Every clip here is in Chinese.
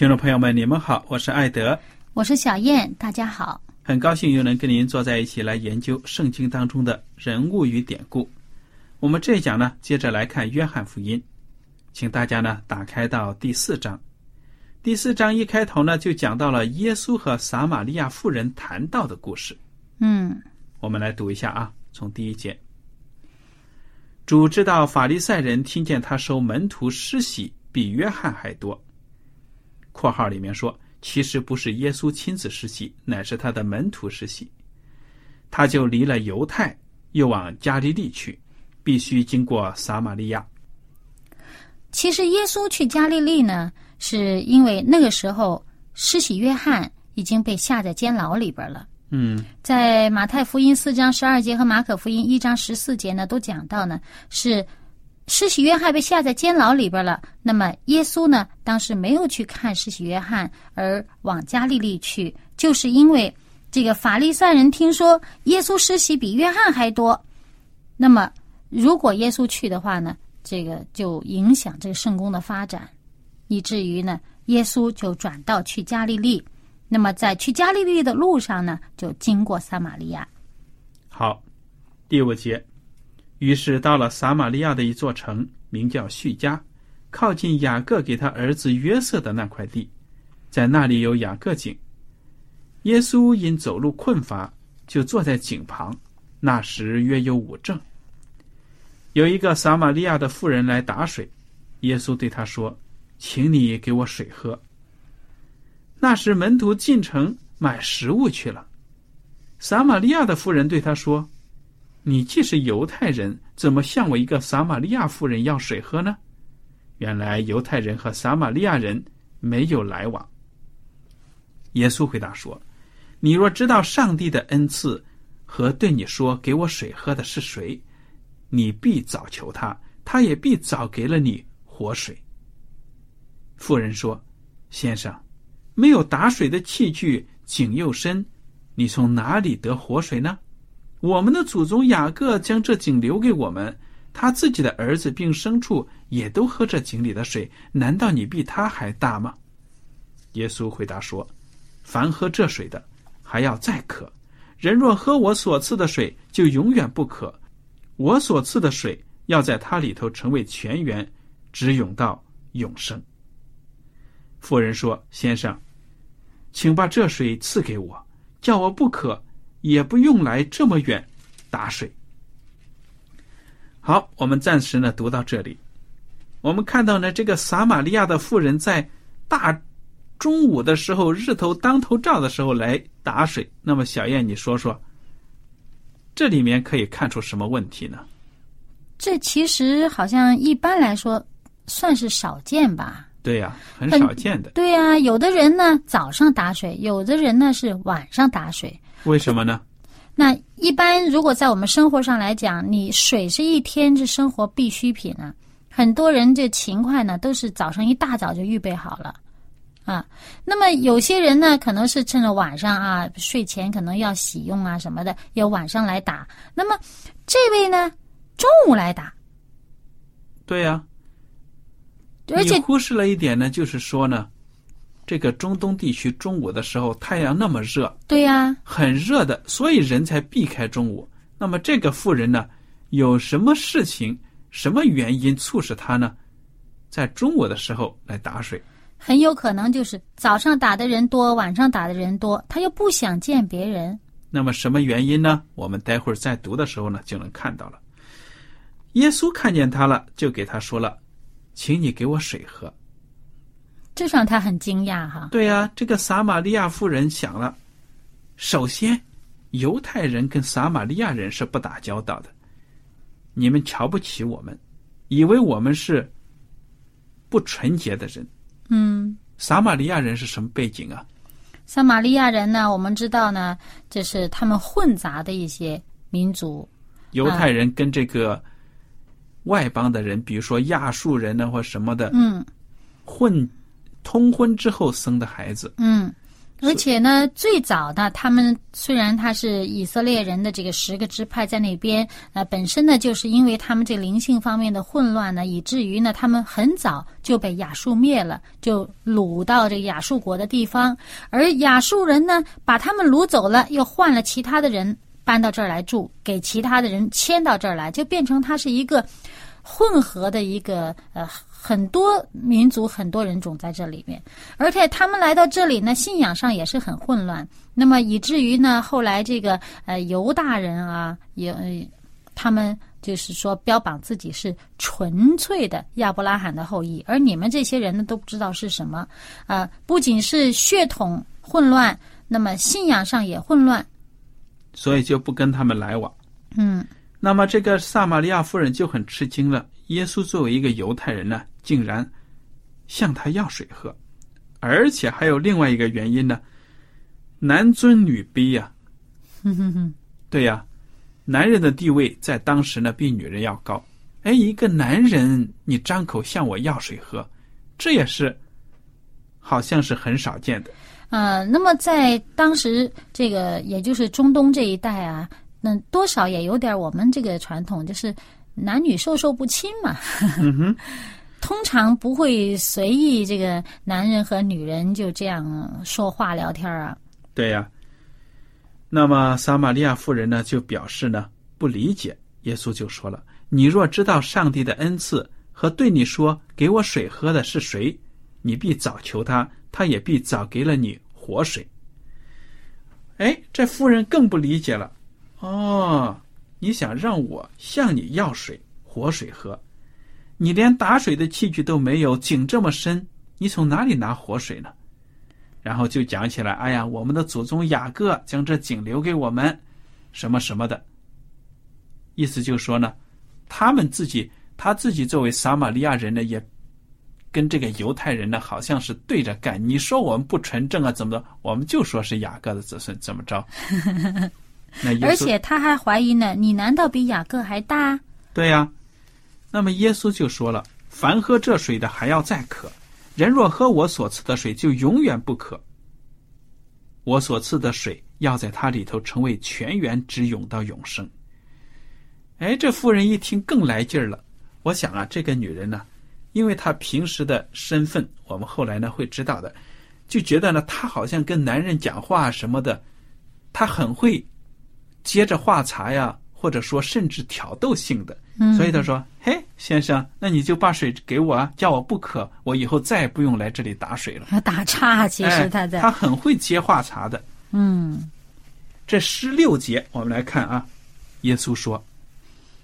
听众朋友们，你们好，我是艾德，我是小燕，大家好。很高兴又能跟您坐在一起来研究圣经当中的人物与典故。我们这一讲呢，接着来看约翰福音，请大家呢打开到第四章。第四章一开头呢，就讲到了耶稣和撒玛利亚妇人谈到的故事。嗯，我们来读一下啊，从第一节。主知道法利赛人听见他收门徒施洗比约翰还多。括号里面说。其实不是耶稣亲自施洗，乃是他的门徒施洗。他就离了犹太，又往加利利去，必须经过撒玛利亚。其实耶稣去加利利呢，是因为那个时候施洗约翰已经被下在监牢里边了。嗯，在马太福音四章十二节和马可福音一章十四节呢，都讲到呢是。施洗约翰被下在监牢里边了。那么耶稣呢？当时没有去看施洗约翰，而往加利利去，就是因为这个法利赛人听说耶稣施洗比约翰还多。那么如果耶稣去的话呢？这个就影响这个圣公的发展，以至于呢，耶稣就转到去加利利。那么在去加利利的路上呢，就经过撒玛利亚。好，第五节。于是到了撒玛利亚的一座城，名叫叙加，靠近雅各给他儿子约瑟的那块地，在那里有雅各井。耶稣因走路困乏，就坐在井旁。那时约有五正。有一个撒玛利亚的妇人来打水，耶稣对他说：“请你给我水喝。”那时门徒进城买食物去了。撒玛利亚的妇人对他说。你既是犹太人，怎么向我一个撒玛利亚妇人要水喝呢？原来犹太人和撒玛利亚人没有来往。耶稣回答说：“你若知道上帝的恩赐和对你说给我水喝的是谁，你必早求他，他也必早给了你活水。”妇人说：“先生，没有打水的器具，井又深，你从哪里得活水呢？”我们的祖宗雅各将这井留给我们，他自己的儿子并牲畜也都喝这井里的水。难道你比他还大吗？耶稣回答说：“凡喝这水的，还要再渴；人若喝我所赐的水，就永远不渴。我所赐的水要在他里头成为泉源，直涌到永生。”妇人说：“先生，请把这水赐给我，叫我不渴。”也不用来这么远打水。好，我们暂时呢读到这里。我们看到呢，这个撒玛利亚的妇人在大中午的时候，日头当头照的时候来打水。那么，小燕，你说说，这里面可以看出什么问题呢？这其实好像一般来说算是少见吧？对呀，很少见的。对呀，有的人呢早上打水，有的人呢是晚上打水。为什么呢？那一般如果在我们生活上来讲，你水是一天是生活必需品啊。很多人这勤快呢，都是早上一大早就预备好了啊。那么有些人呢，可能是趁着晚上啊，睡前可能要洗用啊什么的，要晚上来打。那么这位呢，中午来打。对呀、而且忽视了一点呢，就是说呢，这个中东地区中午的时候太阳那么热，对呀、很热的，所以人才避开中午。那么这个妇人呢，有什么事情、什么原因促使她呢，在中午的时候来打水？很有可能就是早上打的人多，晚上打的人多，他又不想见别人。那么什么原因呢？我们待会儿再读的时候呢，就能看到了。耶稣看见他了，就给他说了：“请你给我水喝。这让他很惊讶哈”。对呀、这个撒玛利亚妇人想了，首先，犹太人跟撒玛利亚人是不打交道的，你们瞧不起我们，以为我们是不纯洁的人。嗯，撒玛利亚人是什么背景啊？撒玛利亚人呢，我们知道呢，就是他们混杂的一些民族。犹太人跟这个外邦的人，比如说亚述人呢或什么的，嗯混通婚之后生的孩子，嗯，而且呢，最早呢，他们虽然他是以色列人的这个十个支派在那边，呃，本身呢，就是因为他们这灵性方面的混乱呢，以至于呢，他们很早就被亚述灭了，就掳到这个亚述国的地方，而亚述人呢，把他们掳走了，又换了其他的人搬到这儿来住，给其他的人迁到这儿来，就变成它是一个混合的一个呃。很多民族、很多人种在这里面，而且他们来到这里呢，信仰上也是很混乱。那么以至于呢，后来这个呃犹大人啊，也、呃、他们就是说标榜自己是纯粹的亚伯拉罕的后裔，而你们这些人呢都不知道是什么啊、不仅是血统混乱，那么信仰上也混乱。所以就不跟他们来往。嗯那么这个撒玛利亚夫人就很吃惊了。耶稣作为一个犹太人呢，竟然向他要水喝，而且还有另外一个原因呢，男尊女卑呀、哼哼哼，对呀、男人的地位在当时呢比女人要高。哎，一个男人你张口向我要水喝，这也是好像是很少见的。呃，那么在当时这个也就是中东这一带啊，那多少也有点我们这个传统，就是男女授受不亲嘛。通常不会随意这个男人和女人就这样说话聊天啊。对呀、那么撒玛利亚妇人呢，就表示呢不理解。耶稣就说了：“你若知道上帝的恩赐和对你说给我水喝的是谁，你必早求他，他也必早给了你活水。”哎，这妇人更不理解了。哦，你想让我向你要水，活水喝？你连打水的器具都没有，井这么深，你从哪里拿活水呢？然后就讲起来，哎呀，我们的祖宗雅各将这井留给我们，什么什么的。意思就是说呢，他们自己他自己作为撒玛利亚人呢，也跟这个犹太人呢，好像是对着干。你说我们不纯正啊，怎么着？我们就说是雅各的子孙，怎么着？那而且他还怀疑呢，你难道比雅各还大？对呀、那么耶稣就说了：“凡喝这水的还要再渴，人若喝我所赐的水，就永远不渴。我所赐的水要在它里头成为泉源，直涌到永生。”哎，这妇人一听更来劲儿了。我想啊，这个女人呢，因为她平时的身份，我们后来呢会知道的，就觉得呢，她好像跟男人讲话什么的，她很会接着话茬呀，或者说甚至挑逗性的。嗯所以他说：“嘿，先生，那你就把水给我啊，叫我不渴，我以后再也不用来这里打水了。他打岔，其实他哎、在、他很会接话茬的。嗯这十六节我们来看啊，耶稣说：“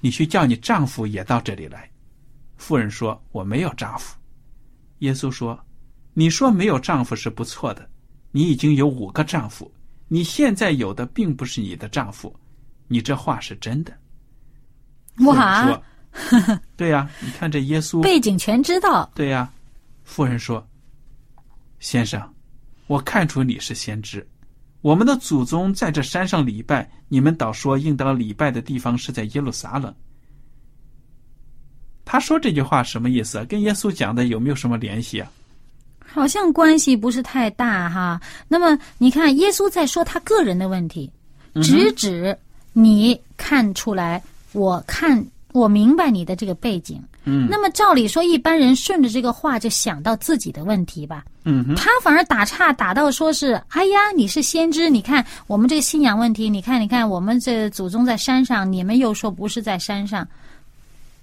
你去叫你丈夫也到这里来。”妇人说：“我没有丈夫。”耶稣说：“你说没有丈夫是不错的，你已经有五个丈夫，你现在有的并不是你的丈夫，你这话是真的。”哇，说：“ 对呀、你看这耶稣，背景全知道。对呀、妇人说：“先生，我看出你是先知，我们的祖宗在这山上礼拜，你们倒说应当礼拜的地方是在耶路撒冷。他说这句话什么意思？跟耶稣讲的有没有什么联系啊？好像关系不是太大哈。那么你看，耶稣在说他个人的问题，直指你看出来，我看我明白你的这个背景。嗯，那么照理说，一般人顺着这个话就想到自己的问题吧。嗯，他反而打岔打到说是，哎呀，你是先知，你看我们这个信仰问题，你看你看我们这祖宗在山上，你们又说不是在山上，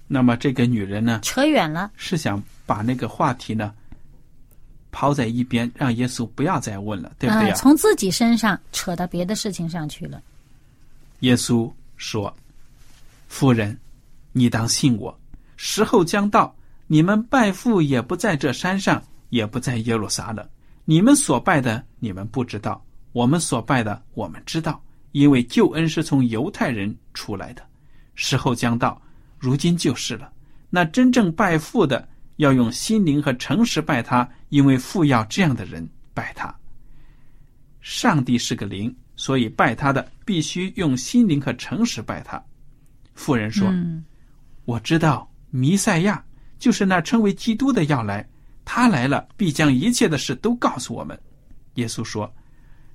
那么这个女人呢，扯远了。是想把那个话题呢抛在一边，让耶稣不要再问了，对不对呃、从自己身上扯到别的事情上去了。耶稣说：“夫人，你当信我，时候将到，你们拜父也不在这山上，也不在耶路撒冷。你们所拜的，你们不知道；我们所拜的，我们知道，因为救恩是从犹太人出来的。时候将到，如今就是了。那真正拜父的，要用心灵和诚实拜他，因为父要这样的人拜他。上帝是个灵，所以拜他的必须用心灵和诚实拜他。妇人说：“嗯我知道弥赛亚就是那称为基督的要来，他来了必将一切的事都告诉我们。”耶稣说：“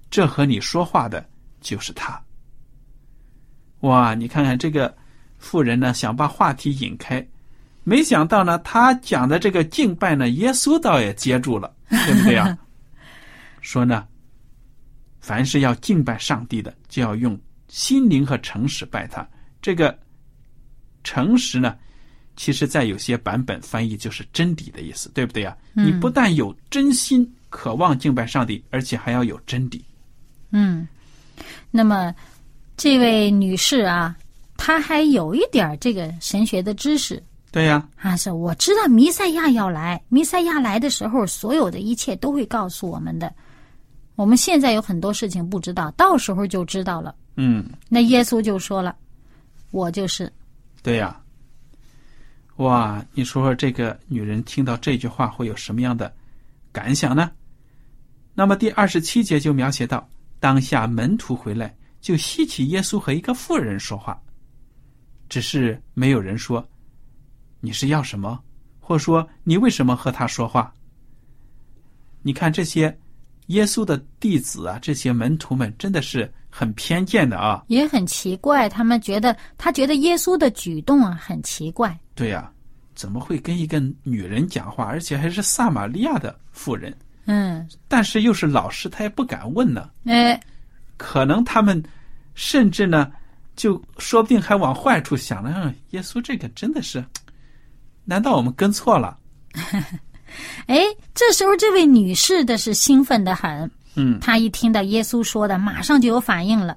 这和你说话的就是他。”哇，你看看这个妇人呢，想把话题引开，没想到呢，他讲的这个敬拜呢，耶稣倒也接住了，对不对啊？说呢，凡是要敬拜上帝的，就要用心灵和诚实拜他。这个诚实呢，其实在有些版本翻译就是真理的意思，对不对呀、嗯你不但有真心渴望敬拜上帝，而且还要有真理。嗯，那么这位女士啊，她还有一点这个神学的知识。对呀、啊，是我知道弥赛亚要来，弥赛亚来的时候，所有的一切都会告诉我们的。我们现在有很多事情不知道，到时候就知道了。嗯，那耶稣就说了：“我就是。对呀、哇，你说说这个女人听到这句话会有什么样的感想呢？那么第二十七节就描写到，当下门徒回来，就稀奇耶稣和一个妇人说话，只是没有人说你是要什么，或说你为什么和他说话。你看这些耶稣的弟子啊，这些门徒们真的是很偏见的啊。也很奇怪，他们觉得他觉得耶稣的举动啊很奇怪。对呀、怎么会跟一个女人讲话，而且还是撒玛利亚的妇人？嗯，但是又是老师，他也不敢问呢。哎，可能他们甚至呢，就说不定还往坏处想了。嗯，耶稣这个真的是，难道我们跟错了？哎，这时候这位女士的是兴奋的很，嗯，她一听到耶稣说的，马上就有反应了。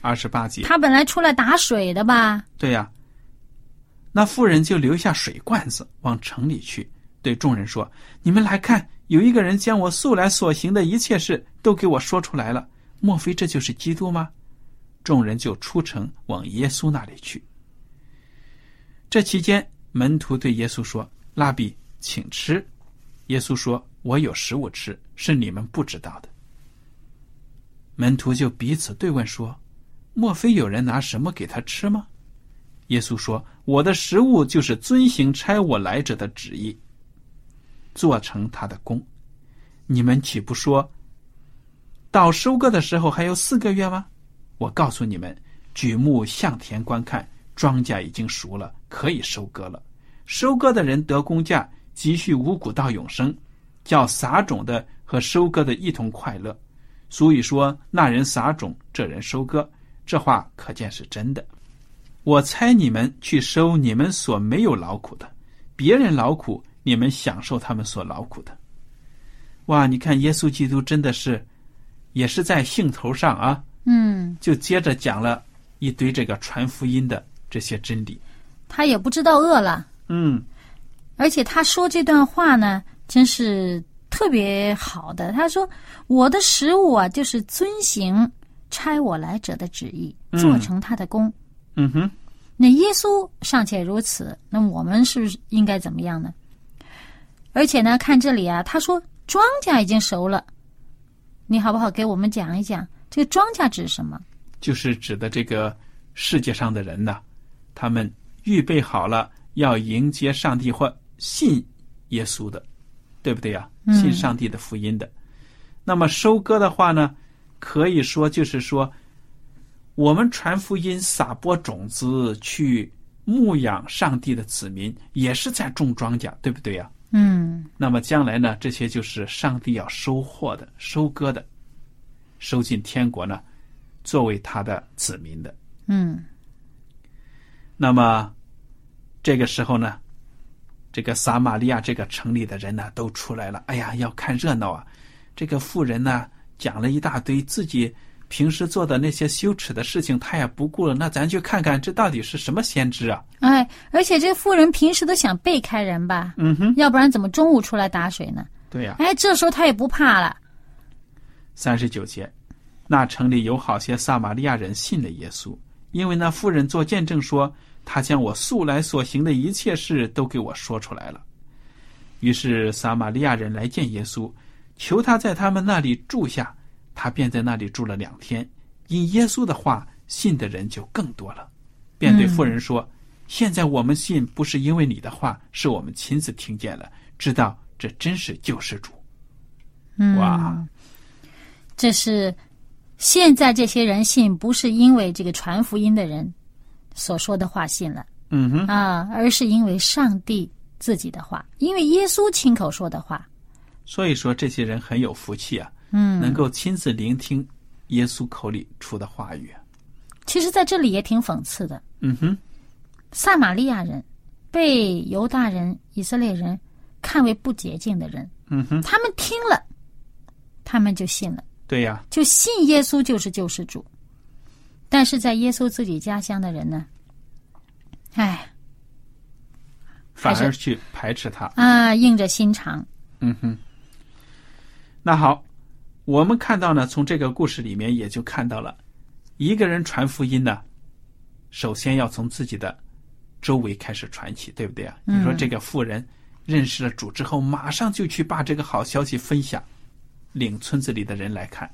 二十八节，她本来出来打水的吧？对呀、那妇人就留下水罐子往城里去，对众人说：“你们来看，有一个人将我素来所行的一切事都给我说出来了，莫非这就是基督吗？”众人就出城往耶稣那里去。这期间，门徒对耶稣说：“拉比，请吃。”耶稣说：“我有食物吃，是你们不知道的。”门徒就彼此对问说：“莫非有人拿什么给他吃吗？”耶稣说：“我的食物就是遵行差我来者的旨意，做成他的功。你们岂不说，到收割的时候还有四个月吗？我告诉你们，举目向田观看，庄稼已经熟了，可以收割了。收割的人得工价，积蓄五谷到永生，叫撒种的和收割的一同快乐。所以说，那人撒种，这人收割，这话可见是真的。我猜你们去收你们所没有劳苦的，别人劳苦，你们享受他们所劳苦的。哇，你看耶稣基督真的是，也是在兴头上啊，嗯，就接着讲了一堆这个传福音的这些真理。他也不知道饿了，嗯，而且他说这段话呢，真是特别好的。他说：“我的食物啊，就是遵行差我来者的旨意，嗯做成他的功。嗯哼，那耶稣尚且如此，那我们是不是应该怎么样呢？而且呢，看这里啊，他说庄稼已经熟了，你好不好给我们讲一讲这个庄稼指什么？就是指的这个世界上的人呢，他们预备好了要迎接上帝或信耶稣的，对不对呀？信上帝的福音的。那么收割的话呢，可以说就是说，我们传福音、撒播种子、去牧养上帝的子民，也是在种庄稼，对不对呀？嗯那么将来呢，这些就是上帝要收获的、收割的，收进天国呢，作为他的子民的。嗯那么这个时候呢，这个撒玛利亚这个城里的人呢都出来了，哎呀，要看热闹啊！这个妇人呢讲了一大堆自己平时做的那些羞耻的事情，她也不顾了。那咱去看看这到底是什么先知啊？哎，而且这妇人平时都想背开人吧，嗯哼，要不然怎么中午出来打水呢？对呀、哎，这时候他也不怕了。三十九节，那城里有好些撒玛利亚人信了耶稣，因为那妇人做见证说，他将我素来所行的一切事都给我说出来了。于是撒玛利亚人来见耶稣，求他在他们那里住下，他便在那里住了两天。因耶稣的话，信的人就更多了，便对妇人说：“现在我们信，不是因为你的话，是我们亲自听见了，知道这真是救世主。”嗯，哇，这是现在这些人信，不是因为这个传福音的人所说的话信了嗯哼。啊，而是因为上帝自己的话，因为耶稣亲口说的话。所以说，这些人很有福气啊，嗯，能够亲自聆听耶稣口里出的话语。其实在这里也挺讽刺的。嗯哼，撒玛利亚人被犹大人、以色列人看为不洁净的人，嗯哼，他们听了，他们就信了，对呀，就信耶稣就是救世主。但是在耶稣自己家乡的人呢，哎反而去排斥他。啊，硬着心肠，嗯哼。那好，我们看到呢，从这个故事里面也就看到了，一个人传福音呢，首先要从自己的周围开始传起，对不对啊？你说这个富人认识了主之后，马上就去把这个好消息分享，领村子里的人来看。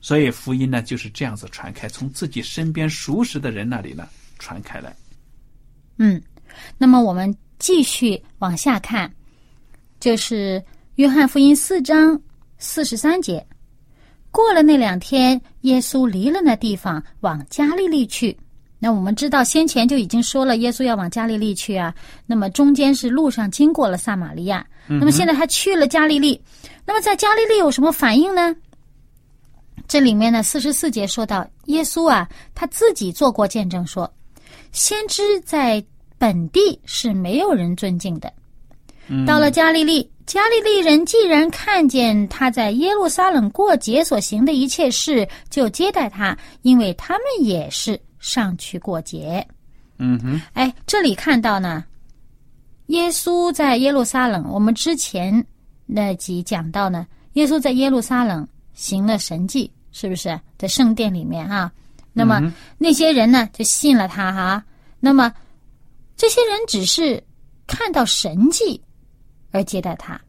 所以福音呢就是这样子传开，从自己身边熟识的人那里呢传开来。嗯，那么我们继续往下看，就是约翰福音四章四十三节。过了那两天，耶稣离了那地方，往加利利去。那我们知道，先前就已经说了，耶稣要往加利利去啊。那么中间是路上经过了撒玛利亚，那么现在他去了加利利。那么在加利利有什么反应呢？这里面呢，四十四节说到，耶稣啊，他自己做过见证说，先知在本地是没有人尊敬的。到了加利利，加利利人既然看见他在耶路撒冷过节所行的一切事，就接待他，因为他们也是上去过节。嗯哼，哎，这里看到呢，耶稣在耶路撒冷，我们之前那集讲到呢，耶稣在耶路撒冷行了神迹，是不是在圣殿里面啊？那么、嗯那些人呢就信了他哈。那么这些人只是看到神迹而接待他，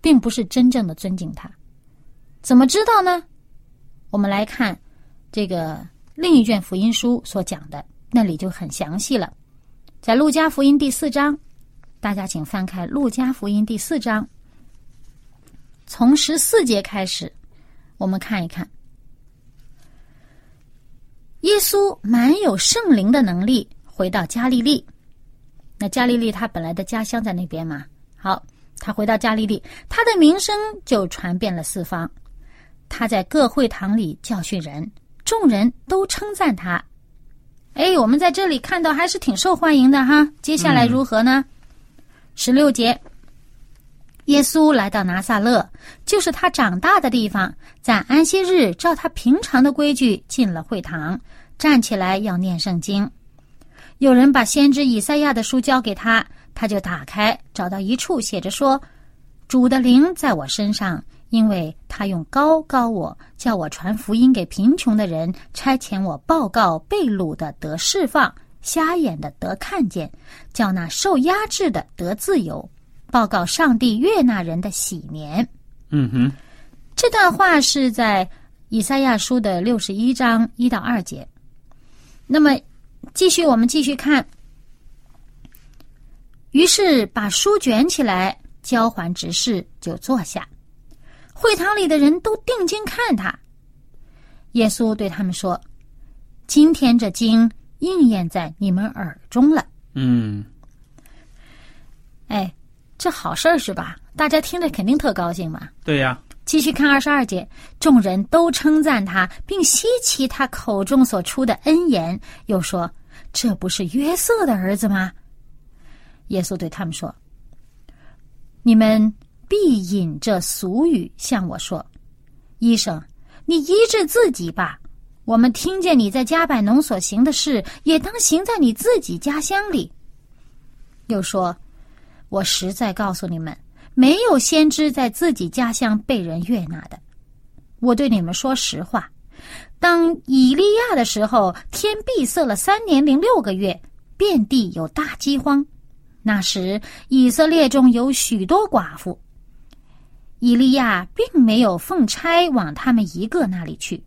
并不是真正的尊敬他。怎么知道呢？我们来看这个另一卷福音书所讲的，那里就很详细了。在路加福音第四章，大家请翻开路加福音第四章，从十四节开始，我们看一看。耶稣满有圣灵的能力，回到加利利。那加利利他本来的家乡在那边嘛，好，他回到加利利，他的名声就传遍了四方。他在各会堂里教训人，众人都称赞他。哎，我们在这里看到还是挺受欢迎的哈。接下来如何呢？十六节，耶稣来到拿撒勒，就是他长大的地方，在安息日照他平常的规矩进了会堂，站起来要念圣经。有人把先知以赛亚的书交给他，他就打开，找到一处写着说：“主的灵在我身上，因为他用高高我，叫我传福音给贫穷的人，差遣我报告被掳的得释放，瞎眼的得看见，叫那受压制的得自由，报告上帝悦纳人的喜年。”嗯哼，这段话是在以赛亚书的六十一章一到二节。那么，继续我们继续看。于是把书卷起来，交还执事，就坐下。会堂里的人都定睛看他。耶稣对他们说：“今天这经应验在你们耳中了。”嗯，哎，这好事儿是吧？大家听着肯定特高兴嘛。对呀，继续看二十二节，众人都称赞他，并稀奇他口中所出的恩言，又说：“这不是约瑟的儿子吗？”耶稣对他们说：“你们必引这俗语向我说，医生，你医治自己吧。我们听见你在加百农所行的事，也当行在你自己家乡里。”又说：“我实在告诉你们，没有先知在自己家乡被人悦纳的。我对你们说实话，当以利亚的时候，天闭塞了三年零六个月，遍地有大饥荒。”那时，以色列中有许多寡妇。以利亚并没有奉差往他们一个那里去，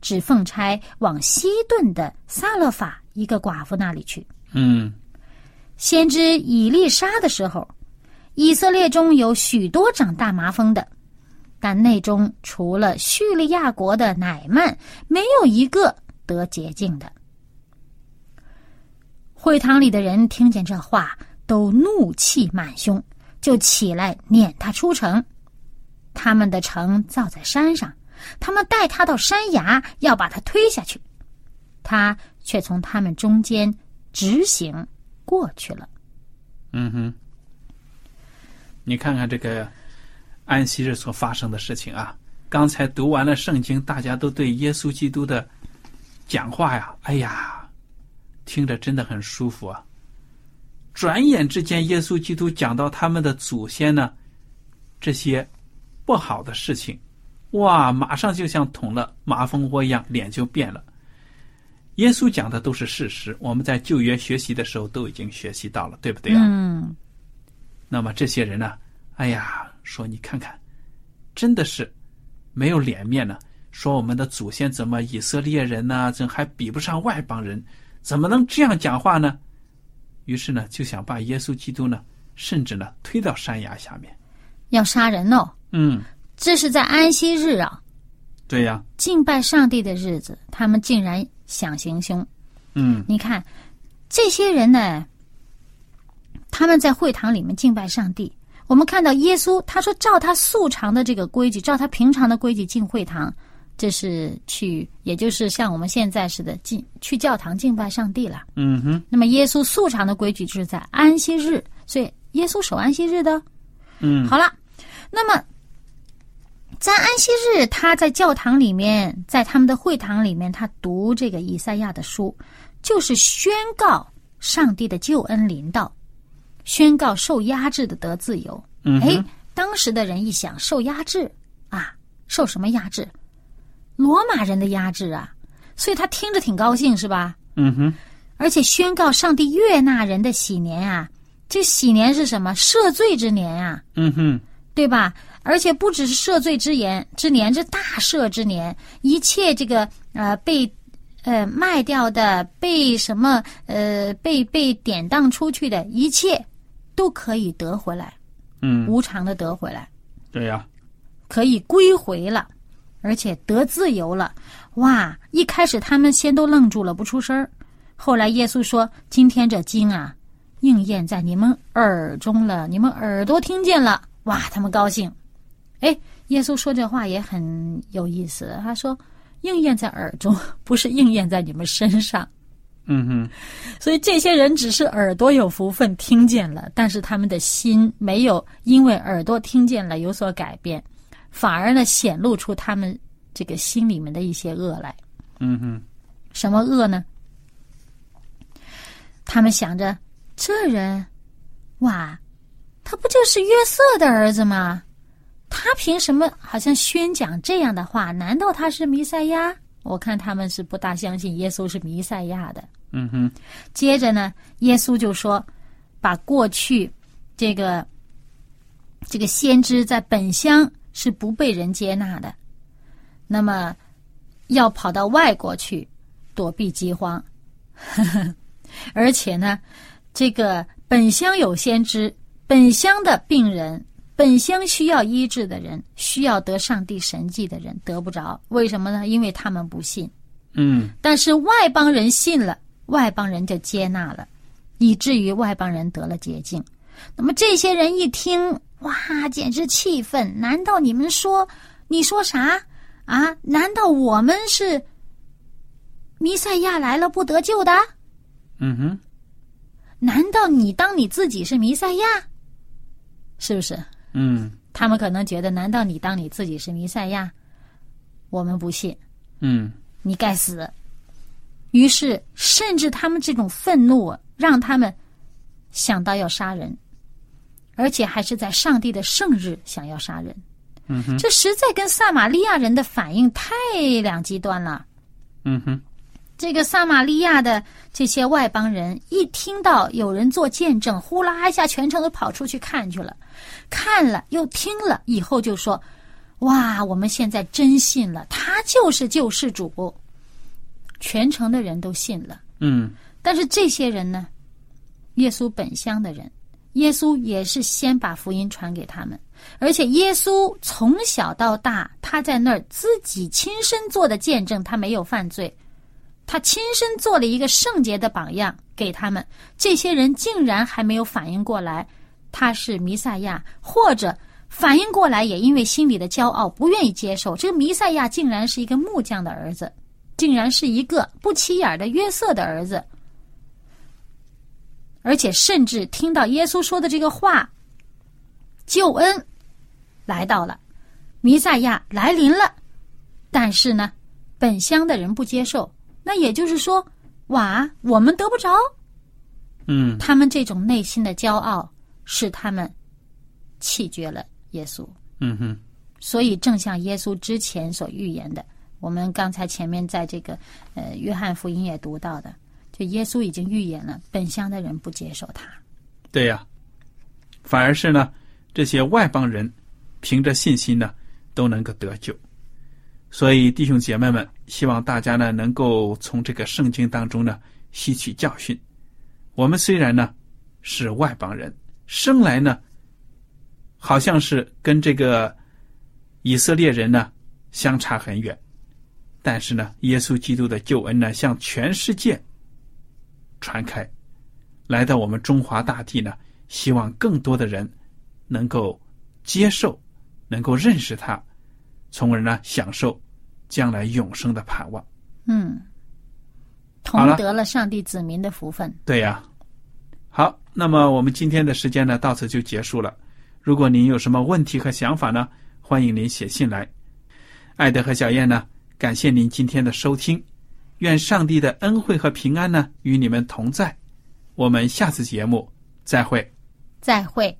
只奉差往西顿的撒勒法一个寡妇那里去。嗯，先知以利沙的时候，以色列中有许多长大麻风的，但内中除了叙利亚国的乃曼，没有一个得洁净的。会堂里的人听见这话。都怒气满胸，就起来撵他出城。他们的城造在山上，他们带他到山崖，要把他推下去。他却从他们中间直行过去了。嗯哼，你看看这个安息日所发生的事情啊！刚才读完了圣经，大家都对耶稣基督的讲话呀，哎呀，听着真的很舒服啊。转眼之间，耶稣基督讲到他们的祖先呢，这些不好的事情，哇，马上就像捅了麻蜂窝一样，脸就变了。耶稣讲的都是事实，我们在旧约学习的时候都已经学习到了，对不对啊？嗯。那么这些人呢？哎呀，说你看看，真的是没有脸面呢。说我们的祖先怎么以色列人呢？怎还比不上外邦人？怎么能这样讲话呢？于是呢，就想把耶稣基督呢，甚至呢，推到山崖下面，要杀人哦。嗯，这是在安息日啊。对呀，敬拜上帝的日子，他们竟然想行凶。嗯，你看这些人呢，他们在会堂里面敬拜上帝。我们看到耶稣，他说照他素常的这个规矩，照他平常的规矩进会堂。这是去，也就是像我们现在似的进去教堂敬拜上帝了。嗯哼。那么耶稣素常的规矩就是在安息日，所以耶稣守安息日的。嗯。好了，那么在安息日，他在教堂里面，在他们的会堂里面，他读这个以赛亚的书，就是宣告上帝的救恩临到，宣告受压制的得自由。嗯。哎，当时的人一想，受压制啊，受什么压制？罗马人的压制啊，所以他听着挺高兴，是吧？嗯哼。而且宣告上帝悦纳人的喜年啊，这喜年是什么？赦罪之年啊。嗯哼。对吧？而且不只是赦罪之言之年，这大赦之年，一切这个呃被呃卖掉的，被什么呃被被典当出去的一切，都可以得回来。嗯。无偿的得回来。对呀。可以归回了。而且得自由了，哇！一开始他们先都愣住了，不出声儿。后来耶稣说：“今天这经啊，应验在你们耳中了，你们耳朵听见了，哇！他们高兴。哎，耶稣说这话也很有意思，他说：应验在耳中，不是应验在你们身上。嗯哼。所以这些人只是耳朵有福分听见了，但是他们的心没有因为耳朵听见了有所改变。反而呢，显露出他们这个心里面的一些恶来。嗯哼，什么恶呢？他们想着，这人，哇，他不就是约瑟的儿子吗？他凭什么好像宣讲这样的话？难道他是弥赛亚？我看他们是不大相信耶稣是弥赛亚的。嗯哼。接着呢，耶稣就说，把过去这个这个先知在本乡。是不被人接纳的，那么要跑到外国去躲避饥荒，而且呢，这个本乡有先知，本乡的病人，本乡需要医治的人，需要得上帝神迹的人得不着，为什么呢？因为他们不信。嗯但是外邦人信了，外邦人就接纳了，以至于外邦人得了洁净。那么这些人一听，哇，简直气愤！难道你们说，你说啥啊？难道我们是弥赛亚来了不得救的？嗯哼，难道你当你自己是弥赛亚？是不是？嗯他们可能觉得，难道你当你自己是弥赛亚？我们不信。嗯你该死。于是，甚至他们这种愤怒啊，让他们想到要杀人，而且还是在上帝的圣日想要杀人。嗯哼，这实在跟撒玛利亚人的反应太两极端了。嗯哼，这个撒玛利亚的这些外邦人一听到有人做见证，呼啦一下全城都跑出去看去了，看了又听了，以后就说：“哇，我们现在真信了，他就是救世主。”全城的人都信了。嗯但是这些人呢，耶稣本乡的人，耶稣也是先把福音传给他们，而且耶稣从小到大，他在那儿自己亲身做的见证，他没有犯罪，他亲身做了一个圣洁的榜样给他们。这些人竟然还没有反应过来他是弥赛亚，或者反应过来，也因为心里的骄傲不愿意接受这个弥赛亚竟然是一个木匠的儿子，竟然是一个不起眼的约瑟的儿子。而且甚至听到耶稣说的这个话，救恩来到了，弥赛亚来临了。但是呢，本乡的人不接受，那也就是说，哇，我们得不着。嗯他们这种内心的骄傲，使他们弃绝了耶稣。嗯哼，所以，正像耶稣之前所预言的，我们刚才前面在这个呃约翰福音也读到的，就耶稣已经预言了，本乡的人不接受他。对呀、反而是呢，这些外邦人凭着信心呢，都能够得救。所以，弟兄姐妹们，希望大家呢能够从这个圣经当中呢吸取教训。我们虽然呢是外邦人，生来呢好像是跟这个以色列人呢相差很远，但是呢，耶稣基督的救恩呢向全世界传开，来到我们中华大地呢，希望更多的人能够接受，能够认识他，从而呢享受将来永生的盼望。嗯，同得了上帝子民的福分。对呀，好，那么我们今天的时间呢到此就结束了。如果您有什么问题和想法呢，欢迎您写信来。艾德和小燕呢，感谢您今天的收听，愿上帝的恩惠和平安呢与你们同在。我们下次节目再会。再会。